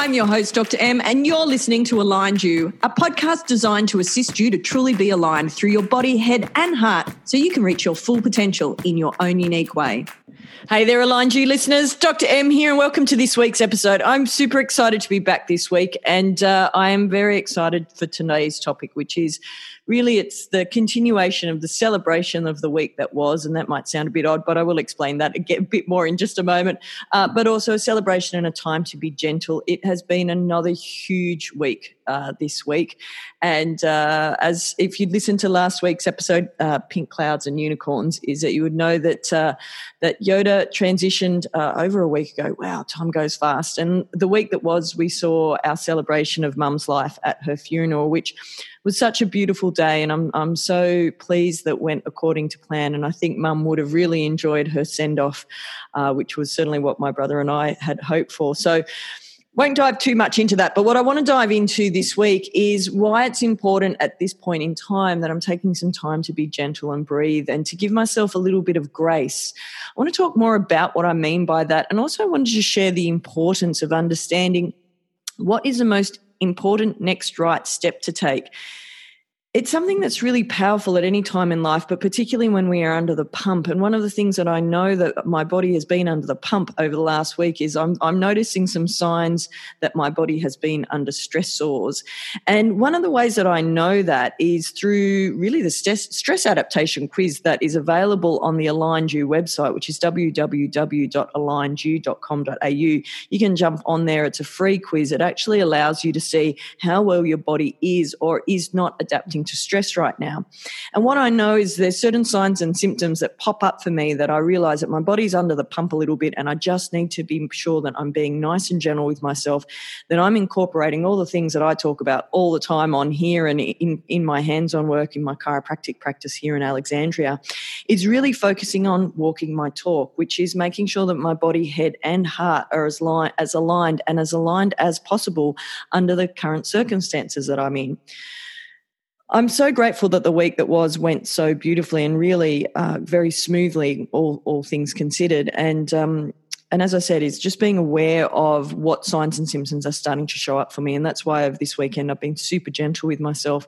I'm your host, Dr. M, and you're listening to Aligned You, a podcast designed to assist you to truly be aligned through your body, head, and heart so you can reach your full potential in your own unique way. Hey there, Aligned You listeners. Dr. M here, and welcome to this week's episode. I'm super excited to be back this week, and uh, I am very excited for today's topic, which is really it's the continuation of the celebration of the week that was, and that might sound a bit odd, but I will explain that a bit more in just a moment. Uh, but also a celebration and a time to be gentle. It has been another huge week uh, this week, and uh, as if you'd listened to last week's episode, uh, Pink Clouds and Unicorns, is that you would know that uh, that Yoda transitioned uh, over a week ago. Wow, time goes fast. And the week that was, we saw our celebration of Mum's life at her funeral, which was such a beautiful day, and I'm I'm so pleased that went according to plan. And I think Mum would have really enjoyed her send off, which was certainly what my brother and I had hoped for. So won't dive too much into that, but what I want to dive into this week is why it's important at this point in time that I'm taking some time to be gentle and breathe and to give myself a little bit of grace. I want to talk more about what I mean by that. And also, I wanted to share the importance of understanding what is the most important next right step to take it's something that's really powerful at any time in life, but particularly when we are under the pump. And one of the things that I know that my body has been under the pump over the last week is I'm, I'm noticing some signs that my body has been under stressors. And one of the ways that I know that is through really the stress, stress adaptation quiz that is available on the Aligned You website, which is www.alignedyou.com.au. You can jump on there. It's a free quiz. It actually allows you to see how well your body is or is not adapting to stress right now. And what I know is there's certain signs and symptoms that pop up for me that I realize that my body's under the pump a little bit and I just need to be sure that I'm being nice and gentle with myself, that I'm incorporating all the things that I talk about all the time on here and in, in my hands-on work in my chiropractic practice here in Alexandria is really focusing on walking my talk, which is making sure that my body, head and heart are as, li- as aligned and as aligned as possible under the current circumstances that I'm in. I'm so grateful that the week that was went so beautifully and really uh, very smoothly, all all things considered. And um, and as I said, is just being aware of what signs and symptoms are starting to show up for me. And that's why over this weekend I've been super gentle with myself.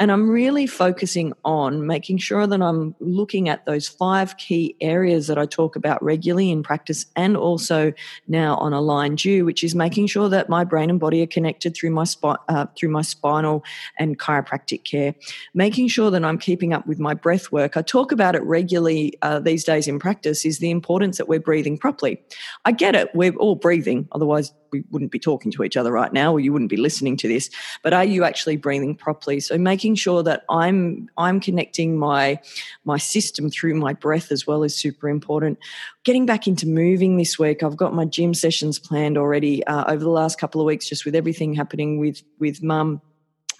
And I'm really focusing on making sure that I'm looking at those five key areas that I talk about regularly in practice and also now on Aligned You, which is making sure that my brain and body are connected through my uh, through my spinal and chiropractic care. Making sure that I'm keeping up with my breath work. I talk about it regularly uh, these days in practice is the importance that we're breathing properly. I get it. We're all breathing. Otherwise, we wouldn't be talking to each other right now, or you wouldn't be listening to this. But are you actually breathing properly? So making sure that I'm I'm connecting my my system through my breath as well is super important. Getting back into moving this week. I've got my gym sessions planned already uh, over the last couple of weeks, just with everything happening with with mum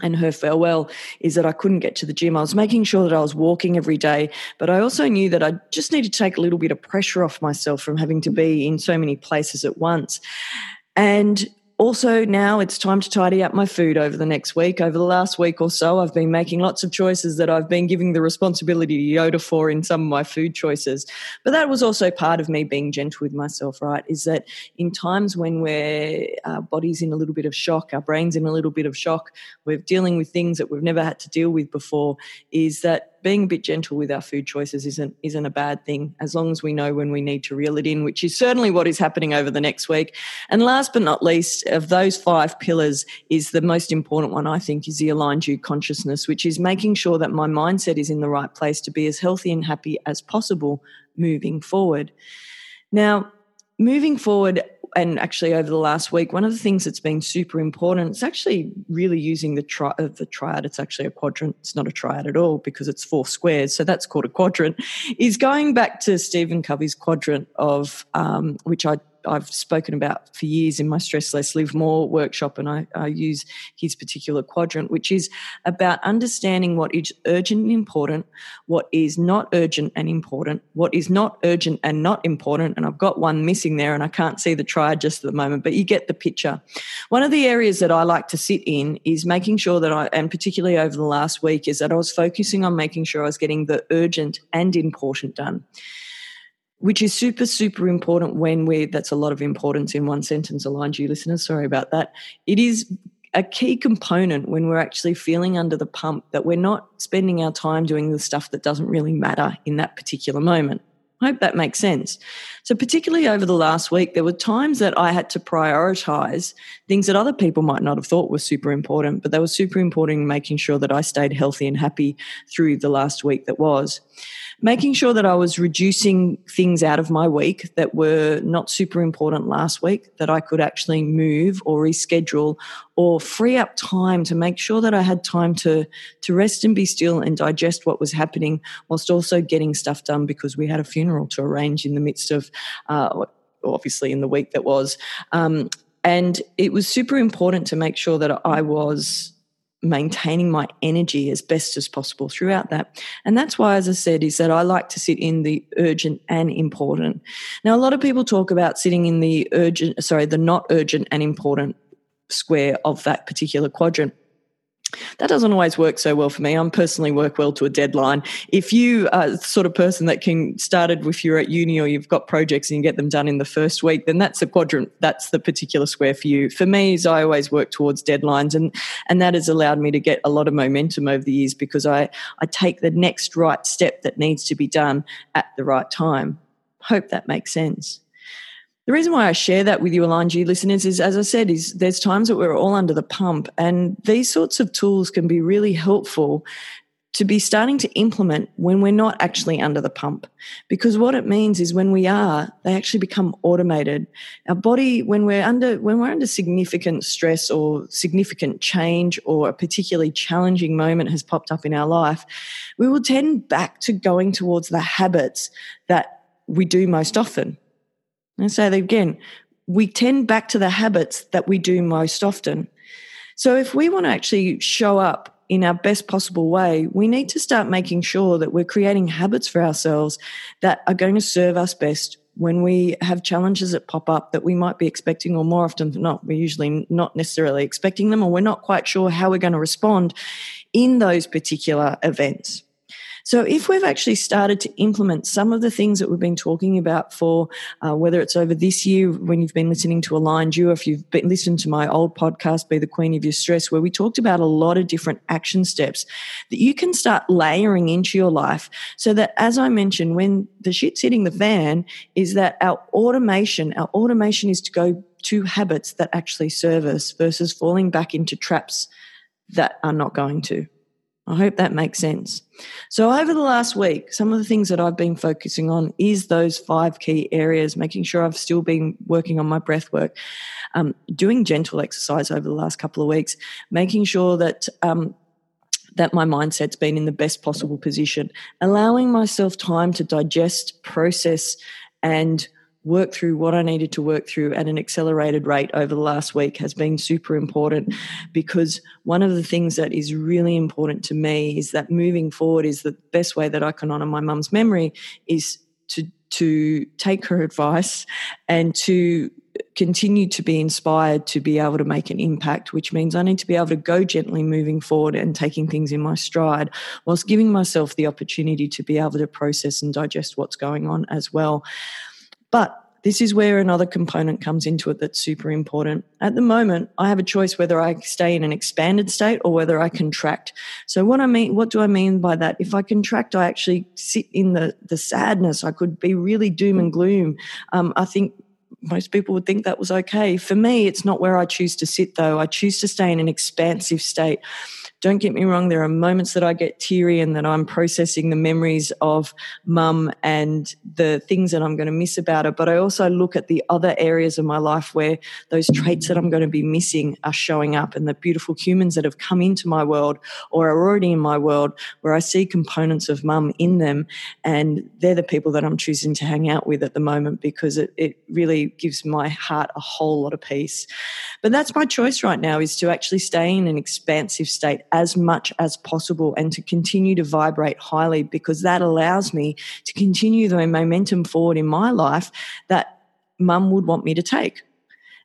and her farewell is that I couldn't get to the gym. I was making sure that I was walking every day, but I also knew that I just need to take a little bit of pressure off myself from having to be in so many places at once. And also, now it's time to tidy up my food over the next week. Over the last week or so, I've been making lots of choices that I've been giving the responsibility to Yoda for in some of my food choices. But that was also part of me being gentle with myself, right? Is that in times when we're, our body's in a little bit of shock, our brain's in a little bit of shock, we're dealing with things that we've never had to deal with before, is that being a bit gentle with our food choices isn't isn't a bad thing as long as we know when we need to reel it in, which is certainly what is happening over the next week. And last but not least, of those five pillars, is the most important one I think is the aligned you consciousness, which is making sure that my mindset is in the right place to be as healthy and happy as possible moving forward. Now, moving forward and actually over the last week, one of the things that's been super important, it's actually really using the, tri- uh, the triad. It's actually a quadrant. It's not a triad at all because it's four squares. So that's called a quadrant. Is going back to Stephen Covey's quadrant of, um, which I I've spoken about for years in my Stress Less Live More workshop, and I, I, use his particular quadrant, which is about understanding what is urgent and important, what is not urgent and important, what is not urgent and not important. And I've got one missing there, and I can't see the triad just at the moment, but you get the picture. One of the areas that I like to sit in is making sure that I, and particularly over the last week, is that I was focusing on making sure I was getting the urgent and important done which is super, super important when we, that's a lot of importance in one sentence, aligned you listeners, sorry about that. It is a key component when we're actually feeling under the pump that we're not spending our time doing the stuff that doesn't really matter in that particular moment. I hope that makes sense. So, particularly over the last week, there were times that I had to prioritize things that other people might not have thought were super important, but they were super important in making sure that I stayed healthy and happy through the last week that was making sure that I was reducing things out of my week that were not super important last week that I could actually move or reschedule or free up time to make sure that I had time to to rest and be still and digest what was happening whilst also getting stuff done because we had a funeral to arrange in the midst of uh, obviously in the week that was. Um, and it was super important to make sure that I was maintaining my energy as best as possible throughout that. And that's why, as I said, is that I like to sit in the urgent and important. Now, a lot of people talk about sitting in the urgent, sorry, the not urgent and important square of that particular quadrant that doesn't always work so well for me. I'm personally work well to a deadline. If you are the sort of person that can started if you're at uni or you've got projects and you get them done in the first week, then that's the quadrant. That's the particular square for you. For me, is I always work towards deadlines, and and that has allowed me to get a lot of momentum over the years because I I take the next right step that needs to be done at the right time. Hope that makes sense. The reason why I share that with you, You listeners, is as I said, is there's times that we're all under the pump, and these sorts of tools can be really helpful to be starting to implement when we're not actually under the pump. Because what it means is when we are, they actually become automated. Our body, when we're under when we're under significant stress or significant change or a particularly challenging moment has popped up in our life, we will tend back to going towards the habits that we do most often. And that again, we tend back to the habits that we do most often. So if we want to actually show up in our best possible way, we need to start making sure that we're creating habits for ourselves that are going to serve us best when we have challenges that pop up that we might be expecting, or more often than not, we're usually not necessarily expecting them, or we're not quite sure how we're going to respond in those particular events. So, if we've actually started to implement some of the things that we've been talking about for uh, whether it's over this year when you've been listening to Aligned You, if you've been listened to my old podcast, Be the Queen of Your Stress, where we talked about a lot of different action steps that you can start layering into your life so that, as I mentioned, when the shit's hitting the fan, is that our automation, our automation is to go to habits that actually serve us versus falling back into traps that are not going to. I hope that makes sense. So, over the last week, some of the things that I've been focusing on is those five key areas, making sure I've still been working on my breath work, um, doing gentle exercise over the last couple of weeks, making sure that um, that my mindset's been in the best possible position, allowing myself time to digest, process, and work through what I needed to work through at an accelerated rate over the last week has been super important because one of the things that is really important to me is that moving forward is the best way that I can honor my mum's memory is to to take her advice and to continue to be inspired to be able to make an impact, which means I need to be able to go gently moving forward and taking things in my stride, whilst giving myself the opportunity to be able to process and digest what's going on as well. But this is where another component comes into it that's super important. At the moment, I have a choice whether I stay in an expanded state or whether I contract. So what I mean, what do I mean by that? If I contract, I actually sit in the the sadness. I could be really doom and gloom. Um, I think most people would think that was okay. For me, it's not where I choose to sit though. I choose to stay in an expansive state. Don't get me wrong, there are moments that I get teary and that I'm processing the memories of mum and the things that I'm going to miss about her. But I also look at the other areas of my life where those traits that I'm going to be missing are showing up and the beautiful humans that have come into my world or are already in my world where I see components of mum in them. And they're the people that I'm choosing to hang out with at the moment because it, it really gives my heart a whole lot of peace. But that's my choice right now is to actually stay in an expansive state as much as possible and to continue to vibrate highly because that allows me to continue the momentum forward in my life that mum would want me to take.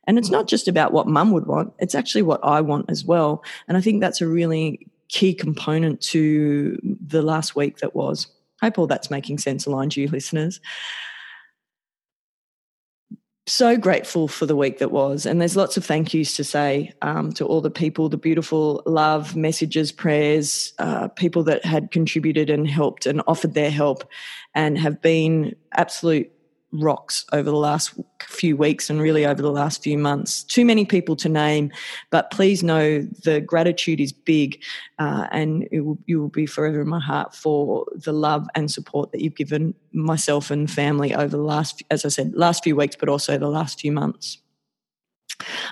And it's not just about what mum would want, it's actually what I want as well. And I think that's a really key component to the last week that was. Hope all that's making sense, aligned to you listeners. So grateful for the week that was. And there's lots of thank yous to say um, to all the people, the beautiful love, messages, prayers, uh, people that had contributed and helped and offered their help and have been absolute rocks over the last few weeks and really over the last few months. Too many people to name, but please know the gratitude is big uh, and will, you will be forever in my heart for the love and support that you've given myself and family over the last, as I said, last few weeks, but also the last few months.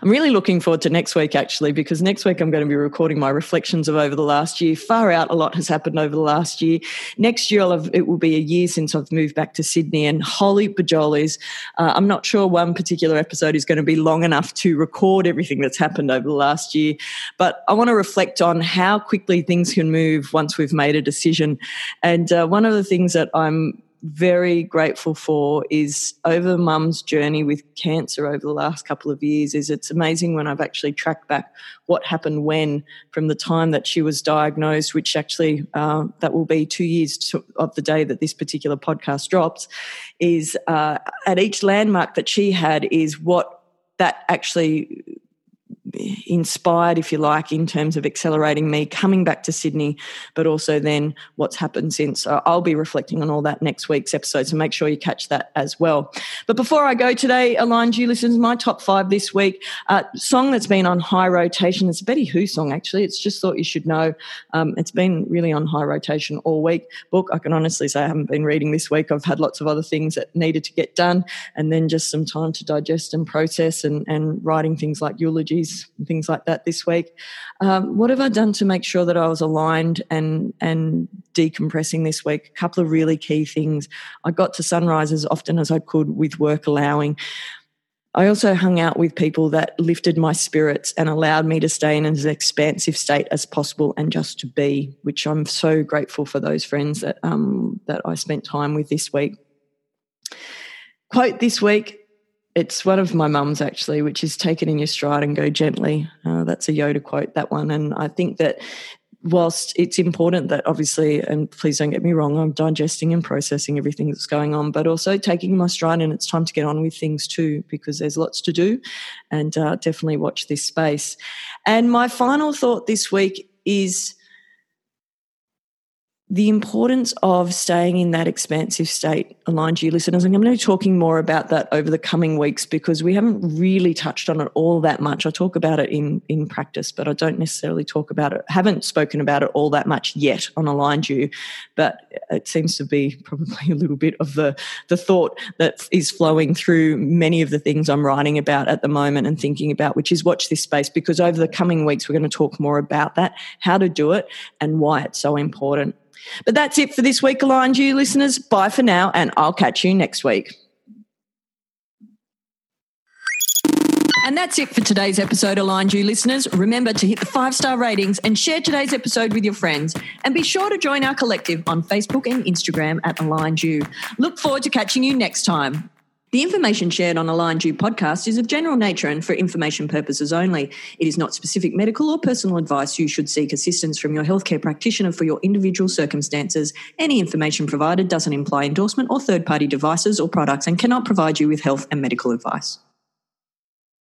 I'm really looking forward to next week, actually, because next week I'm going to be recording my reflections of over the last year. Far out, a lot has happened over the last year. Next year, have, it will be a year since I've moved back to Sydney, and holy bajolies, uh, I'm not sure one particular episode is going to be long enough to record everything that's happened over the last year. But I want to reflect on how quickly things can move once we've made a decision. And uh, one of the things that I'm very grateful for is over mum's journey with cancer over the last couple of years is it's amazing when I've actually tracked back what happened when from the time that she was diagnosed, which actually uh, that will be two years to, of the day that this particular podcast drops, is uh, at each landmark that she had is what that actually inspired, if you like, in terms of accelerating me coming back to Sydney, but also then what's happened since. So I'll be reflecting on all that next week's episode, so make sure you catch that as well. But before I go today, Aligned You listeners, my top five this week, uh, song that's been on high rotation. It's a Betty Who song, actually. It's just thought you should know. Um, it's been really on high rotation all week. Book, I can honestly say I haven't been reading this week. I've had lots of other things that needed to get done, and then just some time to digest and process and, and writing things like eulogies and things like that this week. Um, what have I done to make sure that I was aligned and and decompressing this week? A couple of really key things. I got to sunrise as often as I could with work allowing. I also hung out with people that lifted my spirits and allowed me to stay in as expansive state as possible and just to be, which I'm so grateful for those friends that um, that I spent time with this week. Quote this week it's one of my mum's actually, which is take it in your stride and go gently. Uh, that's a Yoda quote, that one. And I think that whilst it's important that obviously, and please don't get me wrong, I'm digesting and processing everything that's going on, but also taking my stride and it's time to get on with things too, because there's lots to do and uh, definitely watch this space. And my final thought this week is the importance of staying in that expansive state aligned to you listeners. And I'm going to be talking more about that over the coming weeks because we haven't really touched on it all that much. I talk about it in, in practice, but I don't necessarily talk about it, haven't spoken about it all that much yet on Aligned You. But it seems to be probably a little bit of the, the thought that is flowing through many of the things I'm writing about at the moment and thinking about, which is watch this space because over the coming weeks, we're going to talk more about that, how to do it, and why it's so important. But that's it for this week, Aligned You listeners. Bye for now, and I'll catch you next week. And that's it for today's episode, Aligned You listeners. Remember to hit the five star ratings and share today's episode with your friends. And be sure to join our collective on Facebook and Instagram at Aligned You. Look forward to catching you next time. The information shared on Aligned You podcast is of general nature and for information purposes only. It is not specific medical or personal advice. You should seek assistance from your healthcare practitioner for your individual circumstances. Any information provided doesn't imply endorsement or third party devices or products and cannot provide you with health and medical advice.